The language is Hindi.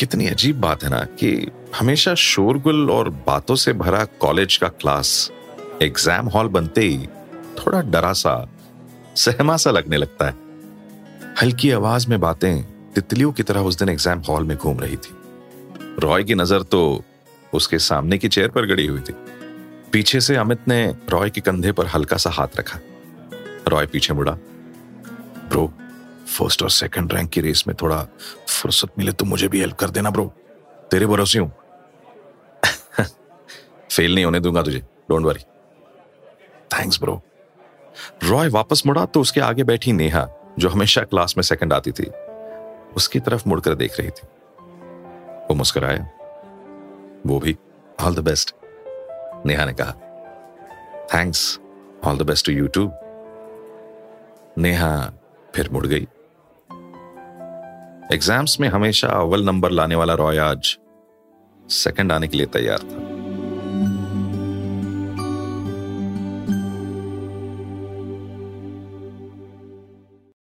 कितनी अजीब बात है ना कि हमेशा शोरगुल और बातों से भरा कॉलेज का क्लास, एग्ज़ाम हॉल बनते ही थोड़ा डरा सा सहमा सा लगने लगता है। हल्की आवाज़ में बातें तितलियों की तरह उस दिन एग्ज़ाम हॉल में घूम रही थी। रॉय की नज़र तो उसके सामने की चेयर पर गड़ी हुई थी। पीछे से अमित ने रॉय के कंधे पर हल्का सा हाथ रखा। रॉय पीछे मुड़ा। ब्रो फ़र्स्ट और सेकंड रैंक की रेस में थोड़ा फुर्सत मिले तो मुझे भी हेल्प कर देना, ब्रो। तेरे भरोसे हूँ। फेल नहीं होने दूँगा तुझे, don't worry. Thanks bro. Roy वापस मुड़ा तो उसके आगे बैठी नेहा, जो हमेशा क्लास में सेकंड आती थी। उसकी तरफ़ मुड़कर देख रही थी। वो मुस्कुराया। वो भी ऑल द बेस्ट नेहा ने कहा। Thanks all the best to you too Neha फिर मुड़ गई। एग्ज़ाम्स में हमेशा अव्वल नंबर लाने वाला रॉय आज सेकंड आने के लिए तैयार था।